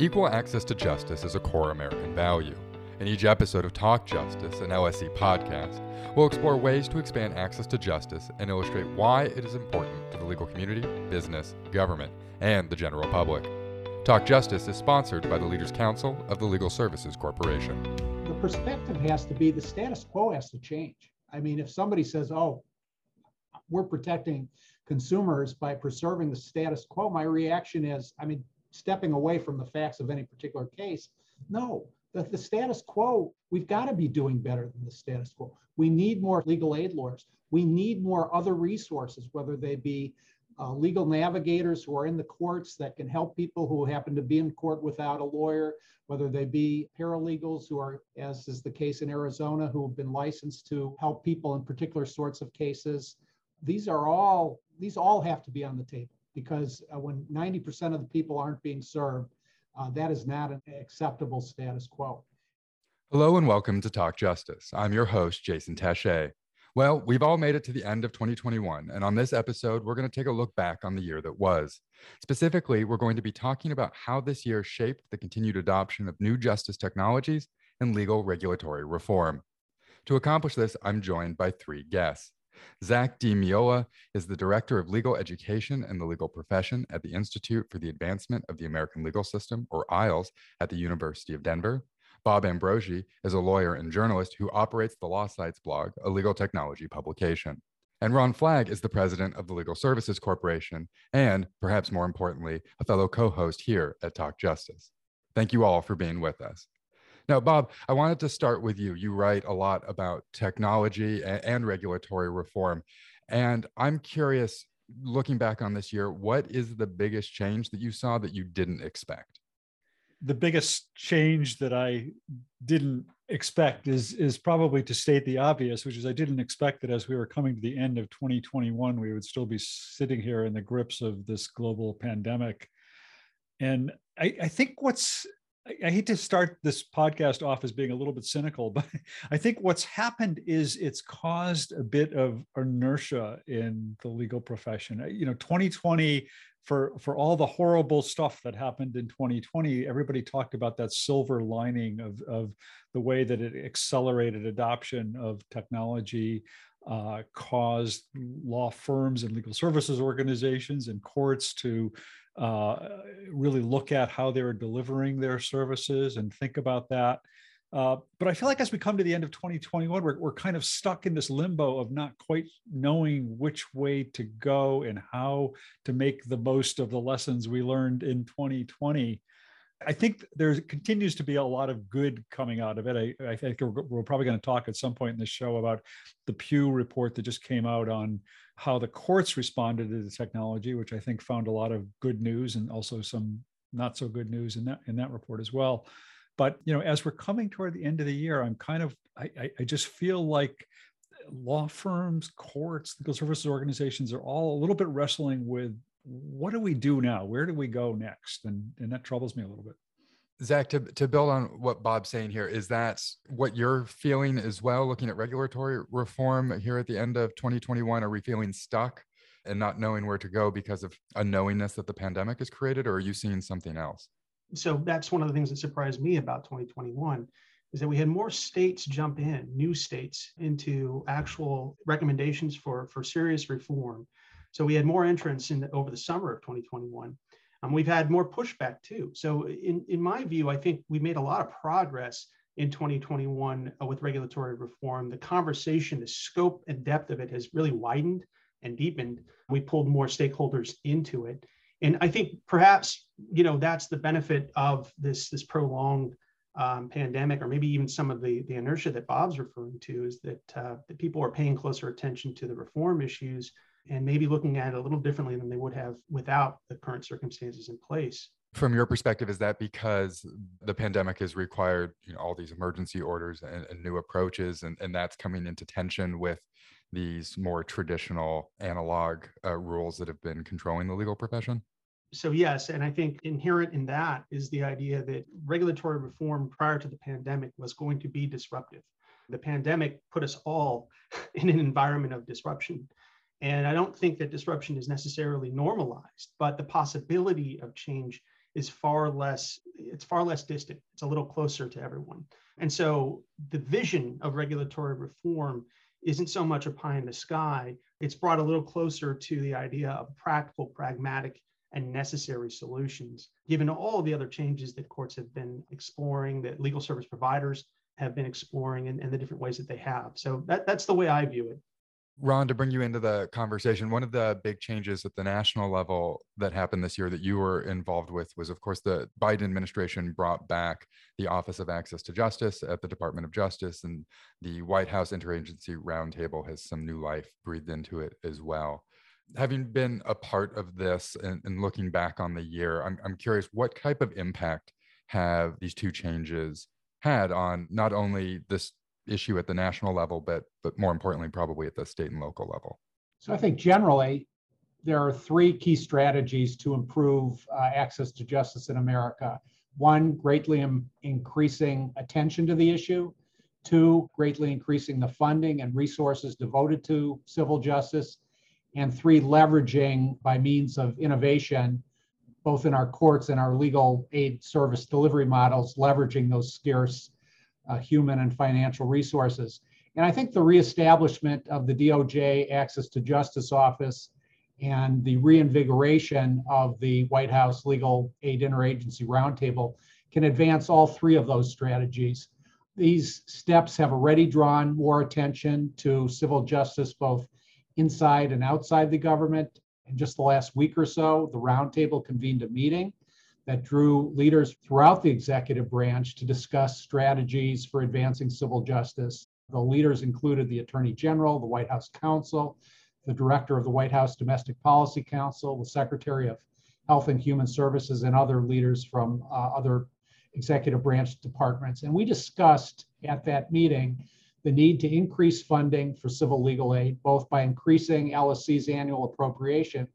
Equal access to justice is a core American value. In each episode of Talk Justice, an LSC podcast, we'll explore ways to expand access to justice and illustrate why it is important to the legal community, business, government, and the general public. Talk Justice is sponsored by the Leaders Council of the Legal Services Corporation. The perspective has to be the status quo has to change. I mean, if somebody says, oh, we're protecting consumers by preserving the status quo, my reaction is, I mean, stepping away from the facts of any particular case. No, the, the status quo, we've got to be doing better than the status quo. We need more legal aid lawyers. We need more other resources, whether they be uh, legal navigators who are in the courts that can help people who happen to be in court without a lawyer, whether they be paralegals who are, as is the case in Arizona, who have been licensed to help people in particular sorts of cases. These are all, these all have to be on the table because uh, when 90% of the people aren't being served, uh, that is not an acceptable status quo. Hello and welcome to Talk Justice. I'm your host, Jason Tashea. Well, we've all made it to the end of 2021, and on this episode, we're going to take a look back on the year that was. Specifically, we're going to be talking about how this year shaped the continued adoption of new justice technologies and legal regulatory reform. To accomplish this, I'm joined by three guests. Zach DeMeola is the Director of Legal Education and the Legal Profession at the Institute for the Advancement of the American Legal System, or IALS, at the University of Denver. Bob Ambrogi is a lawyer and journalist who operates the Law Sites blog, a legal technology publication. And Ron Flagg is the president of the Legal Services Corporation and, perhaps more importantly, a fellow co host here at Talk Justice. Thank you all for being with us. Now, Bob, I wanted to start with you. You write a lot about technology and, and regulatory reform. And I'm curious, looking back on this year, what is the biggest change that you saw that you didn't expect? the biggest change that I didn't expect is is probably to state the obvious, which is I didn't expect that as we were coming to the end of 2021, we would still be sitting here in the grips of this global pandemic. And I, I think what's I hate to start this podcast off as being a little bit cynical, but I think what's happened is it's caused a bit of inertia in the legal profession. Uh, you know, 2020 for for all the horrible stuff that happened in 2020 everybody talked about that silver lining of of the way that it accelerated adoption of technology uh, caused law firms and legal services organizations and courts to uh, really look at how they were delivering their services and think about that uh, but I feel like as we come to the end of 2021, we're, we're kind of stuck in this limbo of not quite knowing which way to go and how to make the most of the lessons we learned in 2020. I think there continues to be a lot of good coming out of it. I, I think we're, we're probably going to talk at some point in the show about the Pew report that just came out on how the courts responded to the technology, which I think found a lot of good news and also some not so good news in that in that report as well. But you know, as we're coming toward the end of the year, I'm kind of I, I just feel like law firms, courts, legal services organizations are all a little bit wrestling with what do we do now? Where do we go next? And and that troubles me a little bit. Zach, to, to build on what Bob's saying here, is that what you're feeling as well, looking at regulatory reform here at the end of 2021? Are we feeling stuck and not knowing where to go because of unknowingness that the pandemic has created, or are you seeing something else? so that's one of the things that surprised me about 2021 is that we had more states jump in, new states, into actual recommendations for, for serious reform. So we had more entrants in the, over the summer of 2021. Um, we've had more pushback too. So in, in my view, I think we made a lot of progress in 2021 uh, with regulatory reform. The conversation, the scope and depth of it has really widened and deepened. We pulled more stakeholders into it and I think perhaps you know that's the benefit of this this prolonged um, pandemic, or maybe even some of the the inertia that Bob's referring to, is that uh, that people are paying closer attention to the reform issues and maybe looking at it a little differently than they would have without the current circumstances in place. From your perspective, is that because the pandemic has required you know, all these emergency orders and, and new approaches, and, and that's coming into tension with these more traditional analog uh, rules that have been controlling the legal profession? So, yes. And I think inherent in that is the idea that regulatory reform prior to the pandemic was going to be disruptive. The pandemic put us all in an environment of disruption. And I don't think that disruption is necessarily normalized, but the possibility of change is far less it's far less distant. It's a little closer to everyone. And so the vision of regulatory reform isn't so much a pie in the sky. It's brought a little closer to the idea of practical pragmatic and necessary solutions given all the other changes that courts have been exploring that legal service providers have been exploring and, and the different ways that they have. So that, that's the way i view it Ron, to bring you into the conversation, one of the big changes at the national level that happened this year that you were involved with was, of course, the Biden administration brought back the Office of Access to Justice at the Department of Justice, and the White House Interagency Roundtable has some new life breathed into it as well. Having been a part of this and, and looking back on the year, I'm, I'm curious what type of impact have these two changes had on not only this issue at the national level, but but more importantly, probably at the state and local level? So I think generally there are three key strategies to improve uh, access to justice in America. One, greatly Im- increasing attention to the issue. Two, greatly increasing the funding and resources devoted to civil justice. And three, leveraging by means of innovation, both in our courts and our legal aid service delivery models, leveraging those scarce uh, human and financial resources. And I think the reestablishment of the DOJ Access to Justice Office and the reinvigoration of the White House Legal Aid Interagency Roundtable can advance all three of those strategies. These steps have already drawn more attention to civil justice, both inside and outside the government. In just the last week or so, the roundtable convened a meeting that drew leaders throughout the executive branch to discuss strategies for advancing civil justice. The leaders included the Attorney General, the White House Counsel, the Director of the White House Domestic Policy Council, the Secretary of Health and Human Services, and other leaders from uh, other executive branch departments. And we discussed at that meeting the need to increase funding for civil legal aid, both by increasing LSC's annual appropriation,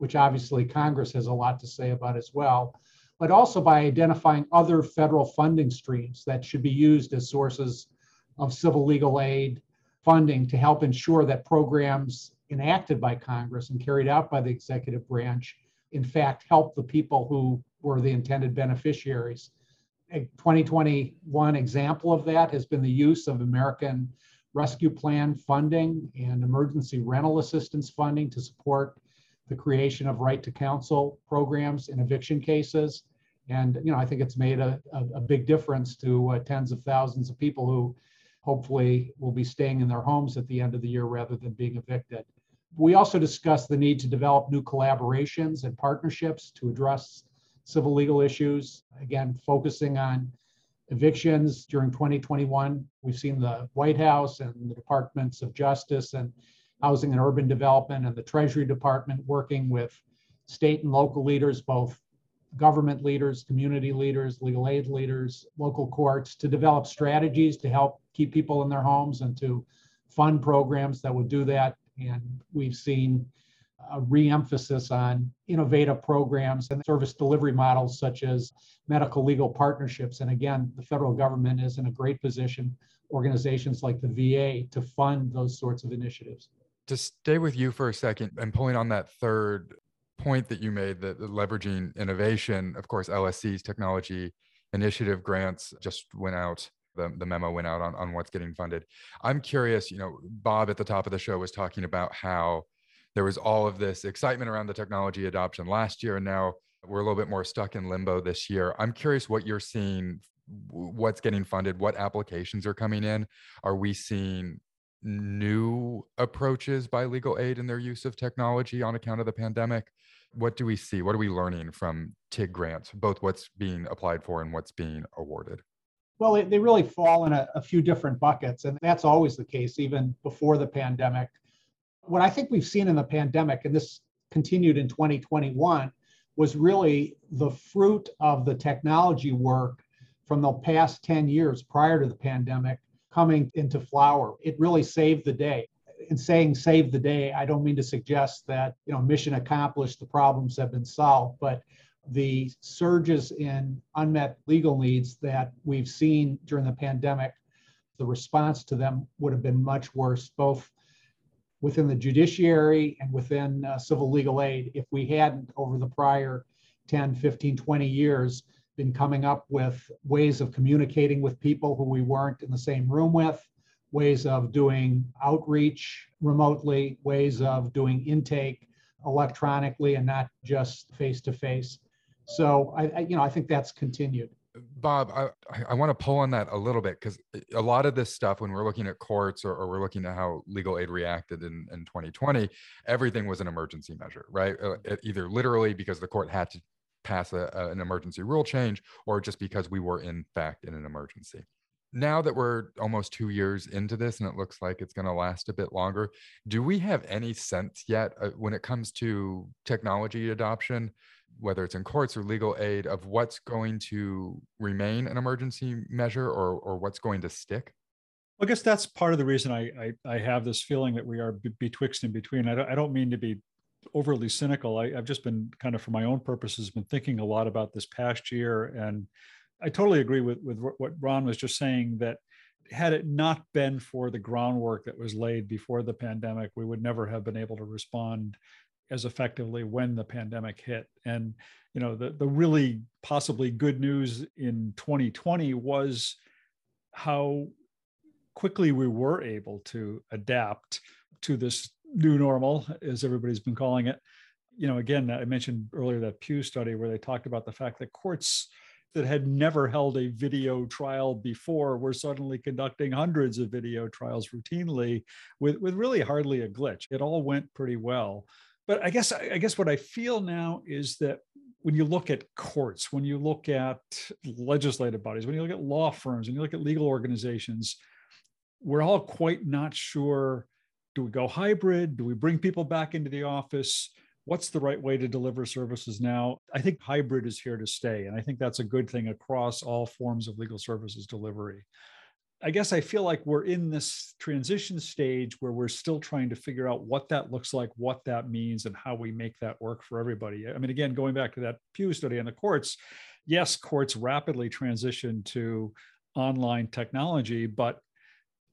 which obviously Congress has a lot to say about as well, but also by identifying other federal funding streams that should be used as sources of civil legal aid funding to help ensure that programs enacted by Congress and carried out by the executive branch, in fact, help the people who were the intended beneficiaries. A 2021 example of that has been the use of American Rescue Plan funding and emergency rental assistance funding to support the creation of right to counsel programs in eviction cases. And you know, I think it's made a, a, a big difference to uh, tens of thousands of people who hopefully will be staying in their homes at the end of the year rather than being evicted. We also discussed the need to develop new collaborations and partnerships to address civil legal issues. Again, focusing on evictions during 2021. We've seen the White House and the Departments of Justice and Housing and Urban Development and the Treasury Department working with state and local leaders, both government leaders, community leaders, legal aid leaders, local courts to develop strategies to help keep people in their homes and to fund programs that would do that. And we've seen a re-emphasis on innovative programs and service delivery models such as medical legal partnerships. And again, the federal government is in a great position, organizations like the VA, to fund those sorts of initiatives. To stay with you for a second and pulling on that third point that you made that leveraging innovation, of course, LSC's technology initiative grants just went out. The, the memo went out on, on what's getting funded. I'm curious, you know, Bob at the top of the show was talking about how there was all of this excitement around the technology adoption last year, and now we're a little bit more stuck in limbo this year. I'm curious what you're seeing, what's getting funded, what applications are coming in. Are we seeing new approaches by legal aid in their use of technology on account of the pandemic? What do we see? What are we learning from TIG grants, both what's being applied for and what's being awarded? Well, they really fall in a, a few different buckets, and that's always the case, even before the pandemic. What I think we've seen in the pandemic, and this continued in 2021, was really the fruit of the technology work from the past 10 years prior to the pandemic coming into flower. It really saved the day. In saying save the day, I don't mean to suggest that, you know, mission accomplished, the problems have been solved, but the surges in unmet legal needs that we've seen during the pandemic, the response to them would have been much worse, both within the judiciary and within uh, civil legal aid, if we hadn't, over the prior 10, 15, 20 years been coming up with ways of communicating with people who we weren't in the same room with, ways of doing outreach remotely, ways of doing intake electronically and not just face to face. So I, I, you know, I think that's continued. Bob, I, I want to pull on that a little bit because a lot of this stuff, when we're looking at courts or, or, we're looking at how legal aid reacted in, in 2020, everything was an emergency measure, right? Uh, either literally because the court had to pass a, a, an emergency rule change or just because we were in fact in an emergency. Now that we're almost two years into this and it looks like it's going to last a bit longer, do we have any sense yet uh, when it comes to technology adoption? whether it's in courts or legal aid, of what's going to remain an emergency measure or, or what's going to stick? I guess that's part of the reason I, I, I have this feeling that we are betwixt and between. I don't, I don't mean to be overly cynical. I, have just been kind of, for my own purposes, been thinking a lot about this past year, and I totally agree with with what Ron was just saying. That had it not been for the groundwork that was laid before the pandemic, we would never have been able to respond as effectively when the pandemic hit. And you know, the the really possibly good news in 2020 was how quickly we were able to adapt to this new normal, as everybody's been calling it. You know, again, I mentioned earlier that Pew study where they talked about the fact that courts that had never held a video trial before were suddenly conducting hundreds of video trials routinely with, with really hardly a glitch. It all went pretty well but I guess I guess what I feel now is that when you look at courts, when you look at legislative bodies, when you look at law firms, when you look at legal organizations, we're all quite not sure do we go hybrid? Do we bring people back into the office? What's the right way to deliver services now? I think hybrid is here to stay. And I think that's a good thing across all forms of legal services delivery. I guess I feel like we're in this transition stage where we're still trying to figure out what that looks like, what that means, and how we make that work for everybody. I mean, again, going back to that Pew study on the courts, yes, courts rapidly transitioned to online technology, but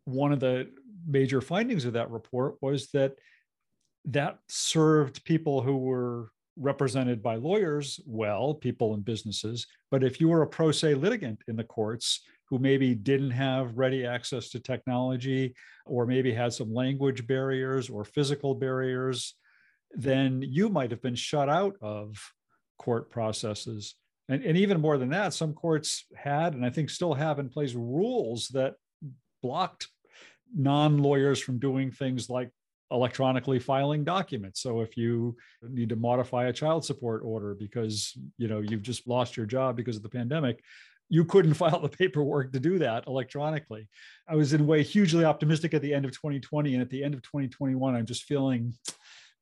one of the major findings of that report was that that served people who were represented by lawyers well, people and businesses. But if you were a pro se litigant in the courts, who maybe didn't have ready access to technology or maybe had some language barriers or physical barriers, then you might have been shut out of court processes. And, and even more than that, some courts had, and I think still have in place, rules that blocked non lawyers from doing things like electronically filing documents so if you need to modify a child support order because you know you've just lost your job because of the pandemic you couldn't file the paperwork to do that electronically. I was in a way hugely optimistic at the end of 2020. And at the end of 2021, I'm just feeling,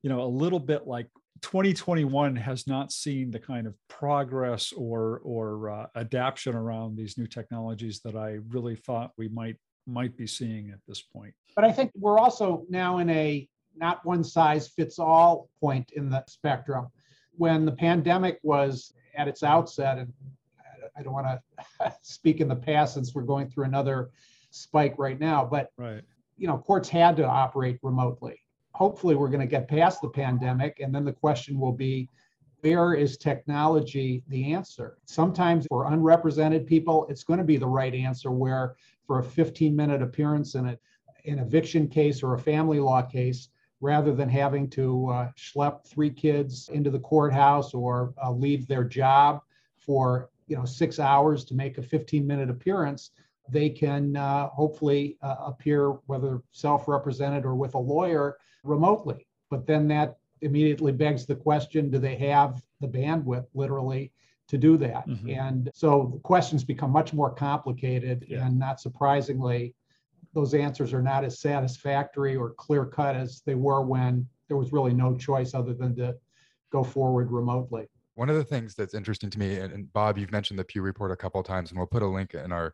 you know, a little bit like 2021 has not seen the kind of progress or or uh, adaptation around these new technologies that I really thought we might might be seeing at this point. But I think we're also now in a not one size fits all point in the spectrum. When the pandemic was at its outset and I don't want to speak in the past since we're going through another spike right now, but right. you know, courts had to operate remotely. Hopefully, we're going to get past the pandemic, and then the question will be, where is technology the answer? Sometimes for unrepresented people, it's going to be the right answer. Where for a 15-minute appearance in a, an eviction case or a family law case, rather than having to uh, schlep three kids into the courthouse or uh, leave their job for you know six hours to make a 15 minute appearance they can uh, hopefully uh, appear whether self-represented or with a lawyer remotely but then that immediately begs the question do they have the bandwidth literally to do that mm-hmm. and so the questions become much more complicated yeah. and not surprisingly those answers are not as satisfactory or clear cut as they were when there was really no choice other than to go forward remotely one of the things that's interesting to me, and, and Bob, you've mentioned the Pew report a couple of times, and we'll put a link in our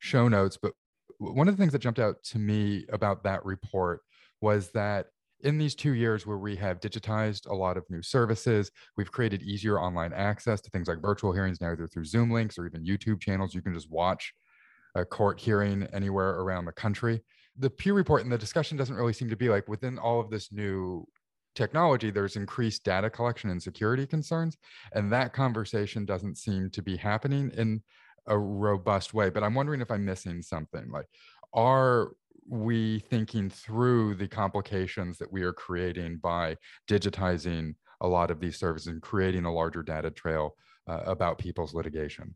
show notes. But one of the things that jumped out to me about that report was that in these two years where we have digitized a lot of new services, we've created easier online access to things like virtual hearings now, either through Zoom links or even YouTube channels. You can just watch a court hearing anywhere around the country. The Pew report and the discussion doesn't really seem to be like within all of this new technology, there's increased data collection and security concerns. And that conversation doesn't seem to be happening in a robust way. But I'm wondering if I'm missing something. Like, are we thinking through the complications that we are creating by digitizing a lot of these services and creating a larger data trail uh, about people's litigation?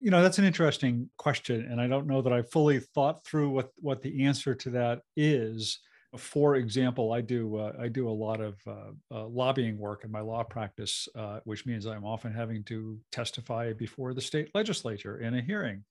You know, that's an interesting question. And I don't know that I fully thought through what, what the answer to that is. For example, I do uh, I do a lot of uh, uh, lobbying work in my law practice, uh, which means I'm often having to testify before the state legislature in a hearing.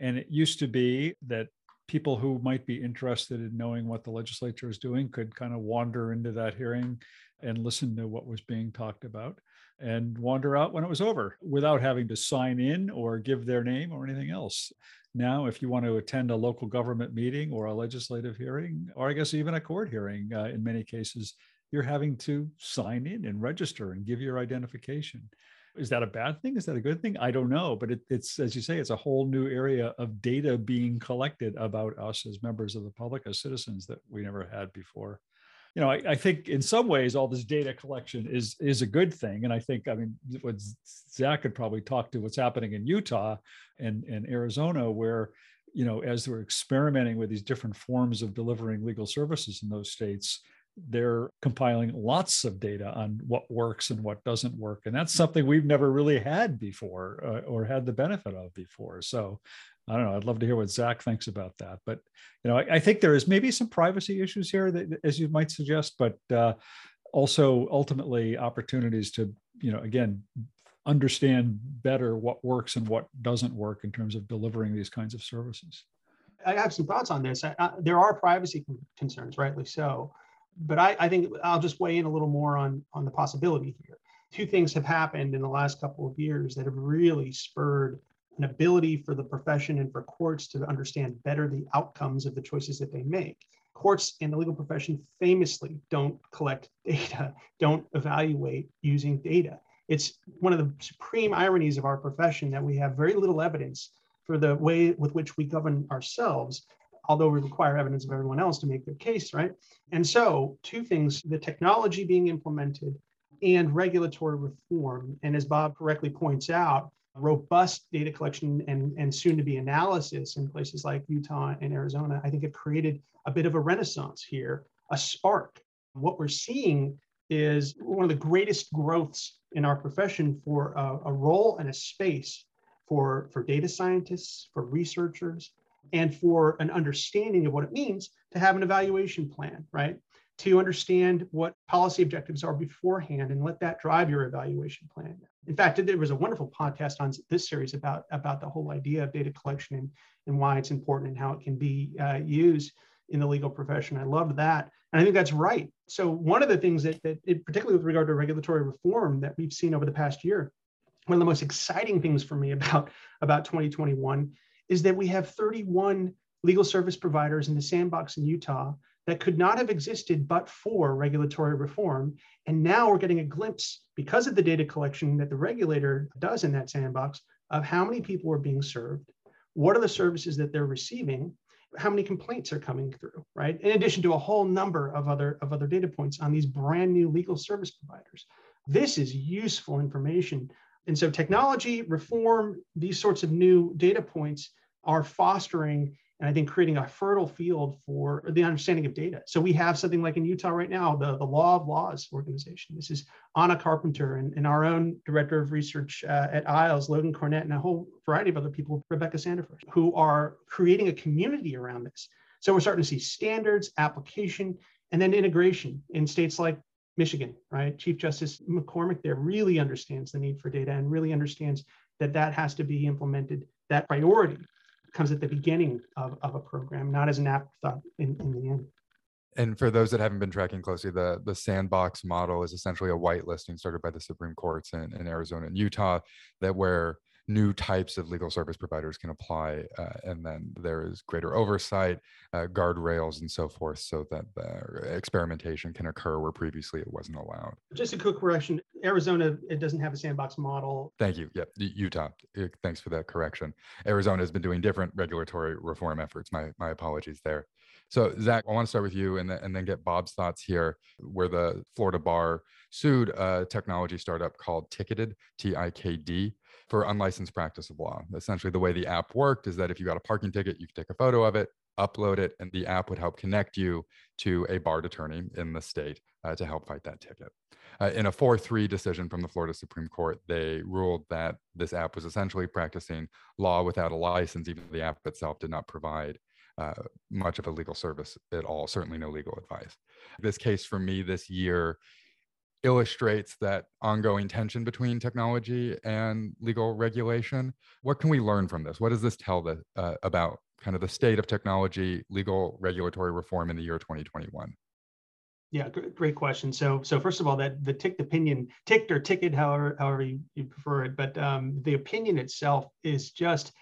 And it used to be that people who might be interested in knowing what the legislature is doing could kind of wander into that hearing and listen to what was being talked about and wander out when it was over without having to sign in or give their name or anything else. Now, if you want to attend a local government meeting or a legislative hearing, or I guess even a court hearing uh, in many cases, you're having to sign in and register and give your identification is that a bad thing? Is that a good thing? I don't know, but it, it's as you say, it's a whole new area of data being collected about us as members of the public, as citizens that we never had before. You know, I, I think in some ways all this data collection is is a good thing, and I think I mean what Zach could probably talk to what's happening in Utah and and Arizona, where you know as we're experimenting with these different forms of delivering legal services in those states they're compiling lots of data on what works and what doesn't work and that's something we've never really had before uh, or had the benefit of before. So i don't know i'd love to hear what zach thinks about that but you know i, I think there is maybe some privacy issues here that as you might suggest but uh, also ultimately opportunities to you know again understand better what works and what doesn't work in terms of delivering these kinds of services. I have some thoughts on this. I, there are privacy concerns rightly so but I, I think I'll just weigh in a little more on, on the possibility here. Two things have happened in the last couple of years that have really spurred an ability for the profession and for courts to understand better the outcomes of the choices that they make. Courts and the legal profession famously don't collect data, don't evaluate using data. It's one of the supreme ironies of our profession that we have very little evidence for the way with which we govern ourselves although we require evidence of everyone else to make their case, right? And so, two things the technology being implemented and regulatory reform. And as Bob correctly points out, robust data collection and, and soon to be analysis in places like Utah and Arizona, I think have created a bit of a renaissance here, a spark. What we're seeing is one of the greatest growths in our profession for a, a role and a space for, for data scientists, for researchers, and for an understanding of what it means to have an evaluation plan, right? To understand what policy objectives are beforehand and let that drive your evaluation plan. In fact, there was a wonderful podcast on this series about, about the whole idea of data collection and, and why it's important and how it can be uh, used in the legal profession. I loved that. And I think that's right. So one of the things that, that it, particularly with regard to regulatory reform that we've seen over the past year, one of the most exciting things for me about, about 2021 is that we have 31 legal service providers in the sandbox in Utah that could not have existed but for regulatory reform. And now we're getting a glimpse, because of the data collection that the regulator does in that sandbox, of how many people are being served, what are the services that they're receiving, how many complaints are coming through, right? In addition to a whole number of other, of other data points on these brand new legal service providers. This is useful information and so technology, reform, these sorts of new data points are fostering and I think creating a fertile field for the understanding of data. So we have something like in Utah right now, the, the Law of Laws organization. This is Anna Carpenter and, and our own director of research uh, at IALS, Logan Cornett, and a whole variety of other people, Rebecca Sandefur, who are creating a community around this. So we're starting to see standards, application, and then integration in states like Michigan, right? Chief Justice McCormack there really understands the need for data and really understands that that has to be implemented. That priority comes at the beginning of, of a program, not as an afterthought in, in the end. And for those that haven't been tracking closely, the, the sandbox model is essentially a whitelisting started by the Supreme Courts in, in Arizona and Utah that where new types of legal service providers can apply. Uh, and then there is greater oversight, uh, guardrails, and so forth, so that the experimentation can occur where previously it wasn't allowed. Just a quick correction Arizona, it doesn't have a sandbox model. Thank you. Yep. Utah. Thanks for that correction. Arizona has been doing different regulatory reform efforts. My, my apologies there. So, Zach, I want to start with you and, and then get Bob's thoughts here, where the Florida bar sued a technology startup called Ticketed, T I K D, for unlicensed practice of law. Essentially, the way the app worked is that if you got a parking ticket, you could take a photo of it, upload it, and the app would help connect you to a barred attorney in the state uh, to help fight that ticket. Uh, in a 4 3 decision from the Florida Supreme Court, they ruled that this app was essentially practicing law without a license, even though the app itself did not provide uh, much of a legal service at all, certainly no legal advice. This case for me this year illustrates that ongoing tension between technology and legal regulation. What can we learn from this? What does this tell the, uh, about kind of the state of technology, legal regulatory reform in the year 2021? Yeah, great question. So, so first of all, that the ticked opinion, ticked or ticket, however, however you, you prefer it, but um, the opinion itself is just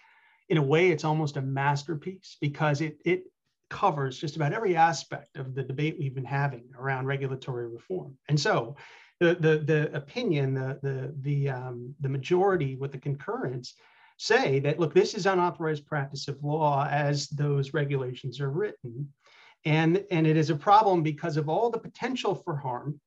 in a way, it's almost a masterpiece because it, it covers just about every aspect of the debate we've been having around regulatory reform. And so the, the, the opinion, the, the, the, um, the majority with the concurrence say that, look, this is unauthorized practice of law as those regulations are written. And, and it is a problem because of all the potential for harm,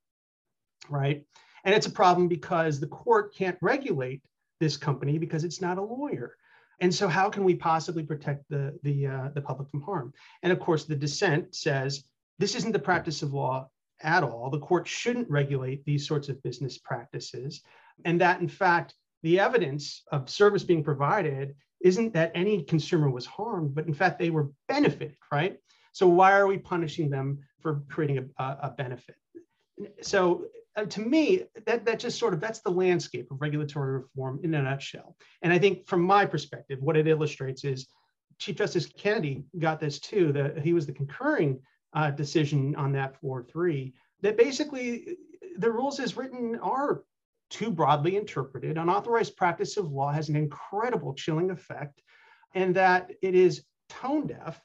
right? And it's a problem because the court can't regulate this company because it's not a lawyer. And so, how can we possibly protect the the uh, the public from harm? And of course, the dissent says this isn't the practice of law at all. The court shouldn't regulate these sorts of business practices, and that in fact, the evidence of service being provided isn't that any consumer was harmed, but in fact they were benefited, right? So why are we punishing them for creating a, a benefit? So to me, that, that just sort of, that's the landscape of regulatory reform in a nutshell. And I think from my perspective, what it illustrates is Chief Justice Canady got this too, that he was the concurring uh, decision on that 4-3, that basically the rules as written are too broadly interpreted. Unauthorized practice of law has an incredible chilling effect, and that it is tone deaf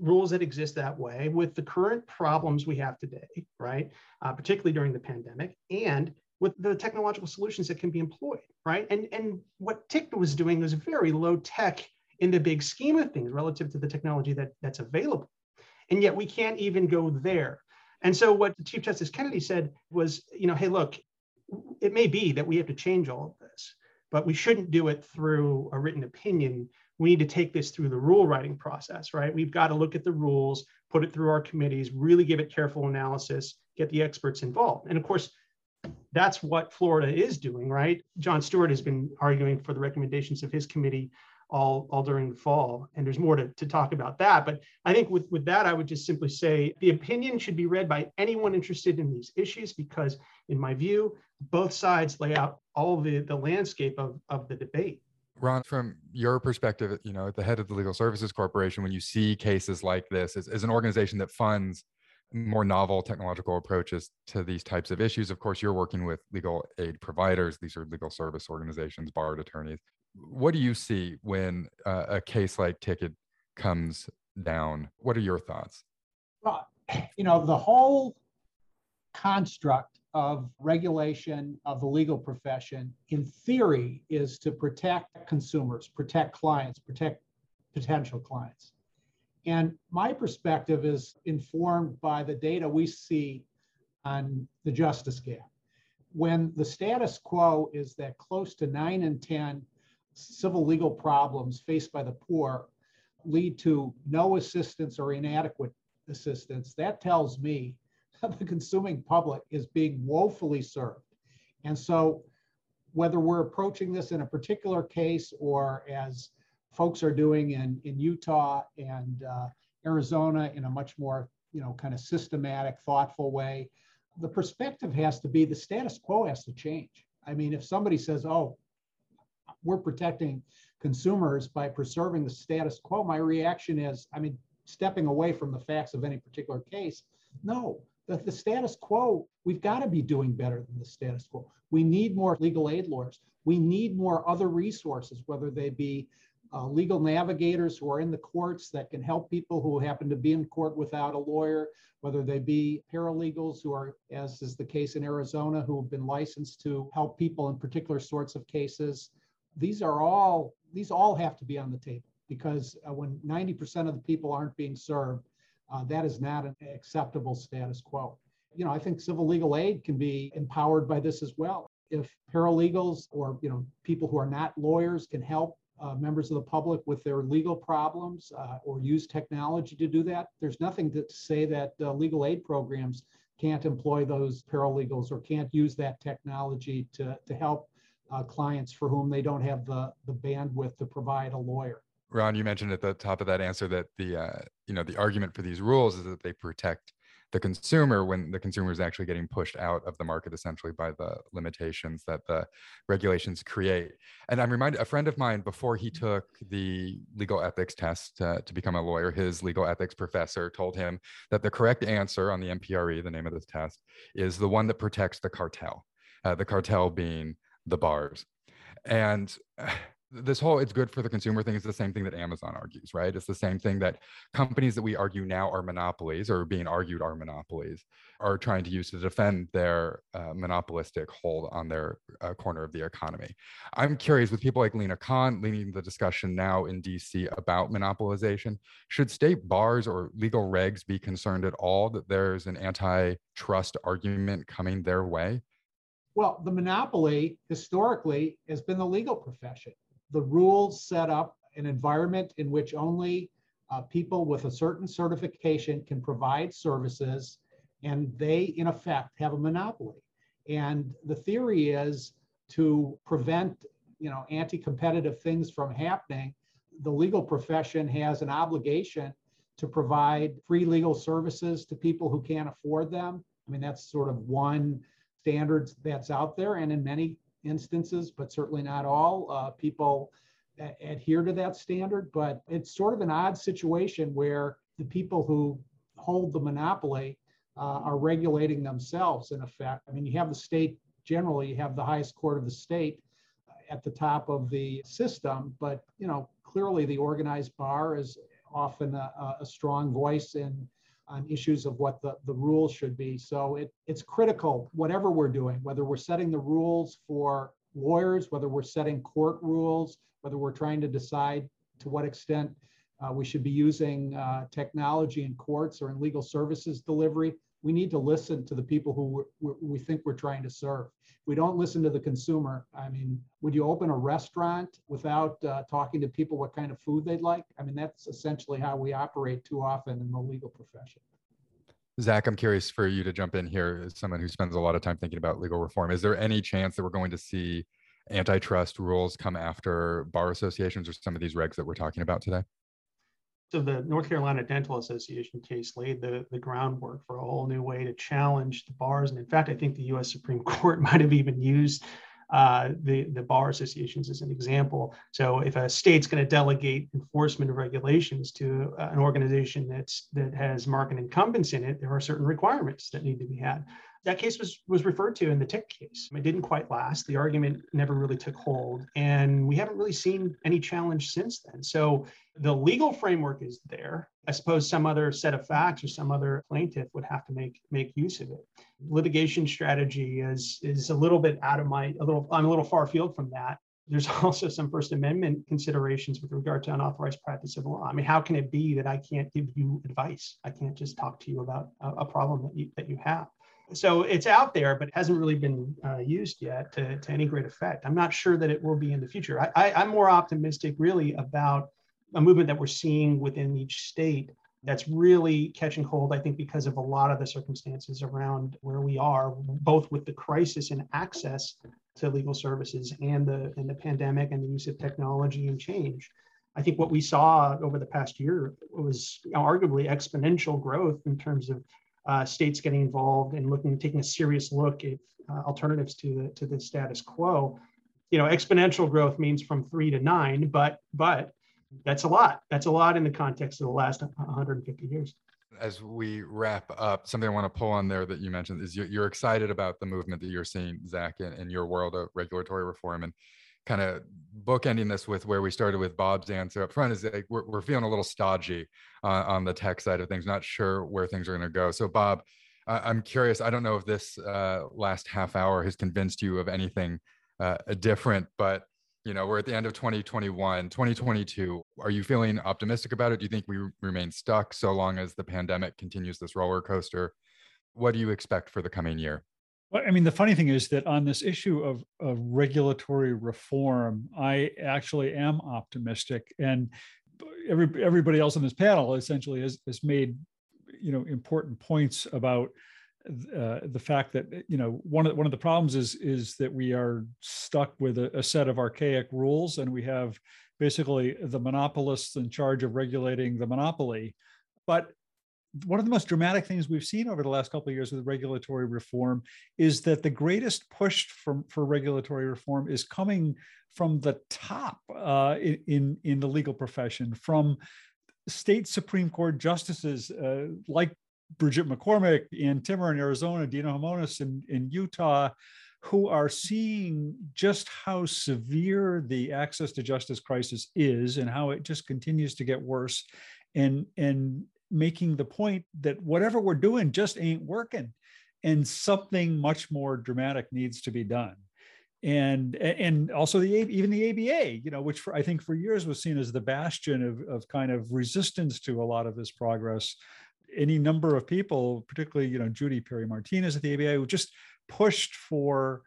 rules that exist that way with the current problems we have today, right? Uh, particularly during the pandemic, and with the technological solutions that can be employed, right? And and what TIC was doing was very low tech in the big scheme of things relative to the technology that that's available, and yet we can't even go there. And so what Chief Justice Canady said was, you know, hey, look, it may be that we have to change all of this, but we shouldn't do it through a written opinion we need to take this through the rule writing process, right? We've got to look at the rules, put it through our committees, really give it careful analysis, get the experts involved. And of course, that's what Florida is doing, right? John Stewart has been arguing for the recommendations of his committee all, all during the fall. And there's more to, to talk about that. But I think with, with that, I would just simply say the opinion should be read by anyone interested in these issues because, in my view, both sides lay out all the, the landscape of, of the debate. Ron, from your perspective, you know, at the head of the Legal Services Corporation, when you see cases like this, as, as an organization that funds more novel technological approaches to these types of issues, of course, you're working with legal aid providers. These are legal service organizations, barred attorneys. What do you see when uh, a case like Ticket comes down? What are your thoughts? Well, you know, the whole construct of regulation of the legal profession, in theory, is to protect consumers, protect clients, protect potential clients. And my perspective is informed by the data we see on the justice gap. When the status quo is that close to nine in 10 civil legal problems faced by the poor lead to no assistance or inadequate assistance, that tells me the consuming public is being woefully served. And so, whether we're approaching this in a particular case or as folks are doing in, in Utah and uh, Arizona in a much more, you know, kind of systematic, thoughtful way, the perspective has to be the status quo has to change. I mean, if somebody says, oh, we're protecting consumers by preserving the status quo, my reaction is, I mean, stepping away from the facts of any particular case, no, the, the status quo, we've got to be doing better than the status quo. We need more legal aid lawyers. We need more other resources, whether they be uh, legal navigators who are in the courts that can help people who happen to be in court without a lawyer, whether they be paralegals who are, as is the case in Arizona, who have been licensed to help people in particular sorts of cases. These are all, these all have to be on the table because uh, when 90% of the people aren't being served, uh, that is not an acceptable status quo. You know, I think civil legal aid can be empowered by this as well. If paralegals or, you know, people who are not lawyers can help uh, members of the public with their legal problems uh, or use technology to do that. There's nothing to say that uh, legal aid programs can't employ those paralegals or can't use that technology to, to help uh, clients for whom they don't have the, the bandwidth to provide a lawyer. Ron, you mentioned at the top of that answer that the uh, you know the argument for these rules is that they protect the consumer when the consumer is actually getting pushed out of the market essentially by the limitations that the regulations create. And I'm reminded a friend of mine before he took the legal ethics test uh, to become a lawyer, his legal ethics professor told him that the correct answer on the MPRE, the name of this test, is the one that protects the cartel. Uh, the cartel being the bars. And this whole it's good for the consumer thing is the same thing that Amazon argues, right? It's the same thing that companies that we argue now are monopolies or being argued are monopolies are trying to use to defend their uh, monopolistic hold on their uh, corner of the economy. I'm curious with people like Lina Khan leading the discussion now in DC about monopolization, should state bars or legal regs be concerned at all that there's an antitrust argument coming their way? Well, the monopoly historically has been the legal profession the rules set up an environment in which only uh, people with a certain certification can provide services, and they, in effect, have a monopoly. And the theory is to prevent, you know, anti-competitive things from happening. The legal profession has an obligation to provide free legal services to people who can't afford them. I mean, that's sort of one standard that's out there, and in many instances, but certainly not all. Uh, people a- adhere to that standard, but it's sort of an odd situation where the people who hold the monopoly uh, are regulating themselves in effect. I mean, you have the state generally, you have the highest court of the state at the top of the system, but you know, clearly the organized bar is often a, a strong voice in on issues of what the, the rules should be. So it, it's critical, whatever we're doing, whether we're setting the rules for lawyers, whether we're setting court rules, whether we're trying to decide to what extent uh, we should be using uh, technology in courts or in legal services delivery. We need to listen to the people who we think we're trying to serve. If we don't listen to the consumer. I mean, would you open a restaurant without uh, talking to people what kind of food they'd like? I mean, that's essentially how we operate too often in the legal profession. Zach, I'm curious for you to jump in here as someone who spends a lot of time thinking about legal reform. Is there any chance that we're going to see antitrust rules come after bar associations or some of these regs that we're talking about today? So the North Carolina Dental Association case laid the, the groundwork for a whole new way to challenge the bars. And in fact, I think the US Supreme Court might have even used uh, the, the bar associations as an example. So if a state's going to delegate enforcement of regulations to uh, an organization that's that has market incumbents in it, there are certain requirements that need to be had. That case was was referred to in the tick case. It didn't quite last. The argument never really took hold, and we haven't really seen any challenge since then. So the legal framework is there. I suppose some other set of facts or some other plaintiff would have to make make use of it. Litigation strategy is is a little bit out of my a little I'm a little far afield from that. There's also some First Amendment considerations with regard to unauthorized practice of law. I mean, how can it be that I can't give you advice? I can't just talk to you about a, a problem that you that you have. So it's out there, but hasn't really been uh, used yet to, to any great effect. I'm not sure that it will be in the future. I, I, I'm more optimistic, really, about a movement that we're seeing within each state that's really catching hold, I think, because of a lot of the circumstances around where we are, both with the crisis and access to legal services and the and the pandemic and the use of technology and change. I think what we saw over the past year was arguably exponential growth in terms of uh, states getting involved and looking, taking a serious look at uh, alternatives to the to the status quo. You know, exponential growth means from three to nine, but but that's a lot. That's a lot in the context of the last 150 years. As we wrap up, something I want to pull on there that you mentioned is you're, you're excited about the movement that you're seeing, Zach, in, in your world of regulatory reform. And kind of bookending this with where we started with Bob's answer up front is like we're, we're feeling a little stodgy uh, on the tech side of things, not sure where things are going to go. So, Bob, uh, I'm curious. I don't know if this uh, last half hour has convinced you of anything uh, different, but you know we're at the end of 2021 2022 are you feeling optimistic about it? Do you think we remain stuck so long as the pandemic continues this roller coaster? What do you expect for the coming year? Well, I mean, the funny thing is that on this issue of, of regulatory reform, I actually am optimistic, and every everybody else on this panel essentially has has made you know important points about uh, the fact that you know one of one of the problems is is that we are stuck with a, a, set of archaic rules, and we have basically the monopolists in charge of regulating the monopoly. But one of the most dramatic things we've seen over the last couple of years with regulatory reform is that the greatest push for, for regulatory reform is coming from the top uh, in, in the legal profession, from state Supreme Court justices uh, like Bridget McCormack Ann Timmer in Arizona, Deno Himonas in, in Utah, who are seeing just how severe the access to justice crisis is and how it just continues to get worse and and making the point that whatever we're doing just ain't working and something much more dramatic needs to be done and and also the even the ABA, you know, which for, I think for years was seen as the bastion of, of kind of resistance to a lot of this progress. Any number of people, particularly you know Judy Perry Martinez at the ABA, who just pushed for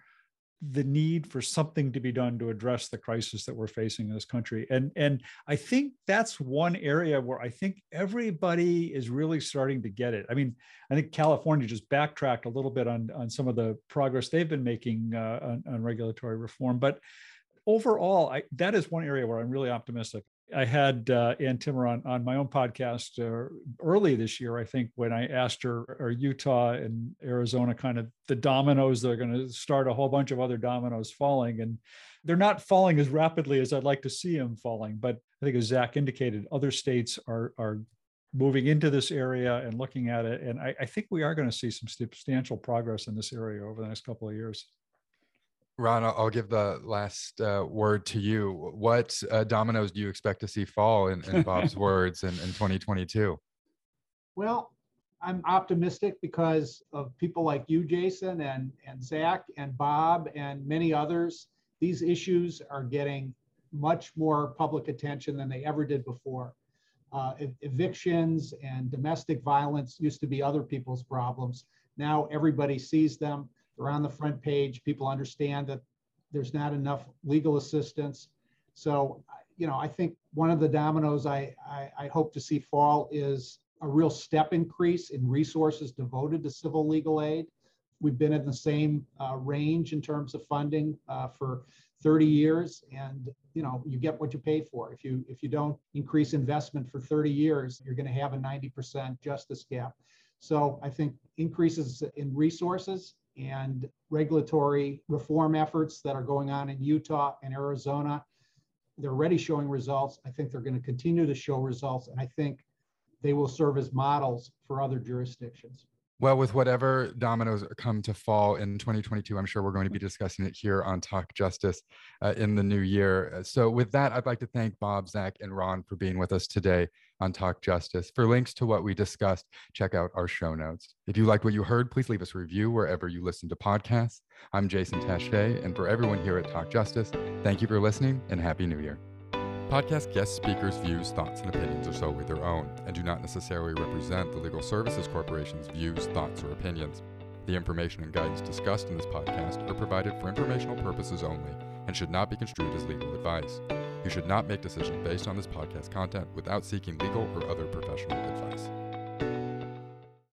the need for something to be done to address the crisis that we're facing in this country. And and i think that's one area where i think everybody is really starting to get it. I mean i think california just backtracked a little bit on on some of the progress they've been making uh, on, on regulatory reform. But overall I, that is one area where i'm really optimistic I had uh, Ann Timmer on, on my own podcast uh, early this year, I think, when I asked her, are Utah and Arizona kind of the dominoes that are going to start a whole bunch of other dominoes falling? And they're not falling as rapidly as I'd like to see them falling. But I think, as Zach indicated, other states are, are moving into this area and looking at it. And I, I think we are going to see some substantial progress in this area over the next couple of years. Ron, I'll give the last uh, word to you. What uh, dominoes do you expect to see fall in, in Bob's words in, in 2022? Well, I'm optimistic because of people like you, Jason, and, and Zach, and Bob, and many others. These issues are getting much more public attention than they ever did before. Uh, ev- evictions and domestic violence used to be other people's problems. Now everybody sees them they're on the front page. People understand that there's not enough legal assistance. So, you know, I think one of the dominoes I, I, I hope to see fall is a real step increase in resources devoted to civil legal aid. We've been in the same uh, range in terms of funding uh, for 30 years, and you know you get what you pay for. If you if you don't increase investment for 30 years, you're going to have a 90% justice gap. So I think increases in resources and regulatory reform efforts that are going on in Utah and Arizona. They're already showing results. I think they're going to continue to show results, and I think they will serve as models for other jurisdictions. Well, with whatever dominoes come to fall in 2022, I'm sure we're going to be discussing it here on Talk Justice uh, in the new year. So, with that, I'd like to thank Bob, Zach, and Ron for being with us today on Talk Justice. For links to what we discussed, check out our show notes. If you liked what you heard, please leave us a review wherever you listen to podcasts. I'm Jason Tashea, and for everyone here at Talk Justice, thank you for listening and Happy New Year. Podcast guest speakers' views, thoughts, and opinions are solely their own and do not necessarily represent the Legal Services Corporation's views, thoughts, or opinions. The information and guidance discussed in this podcast are provided for informational purposes only and should not be construed as legal advice. You should not make decisions based on this podcast content without seeking legal or other professional advice.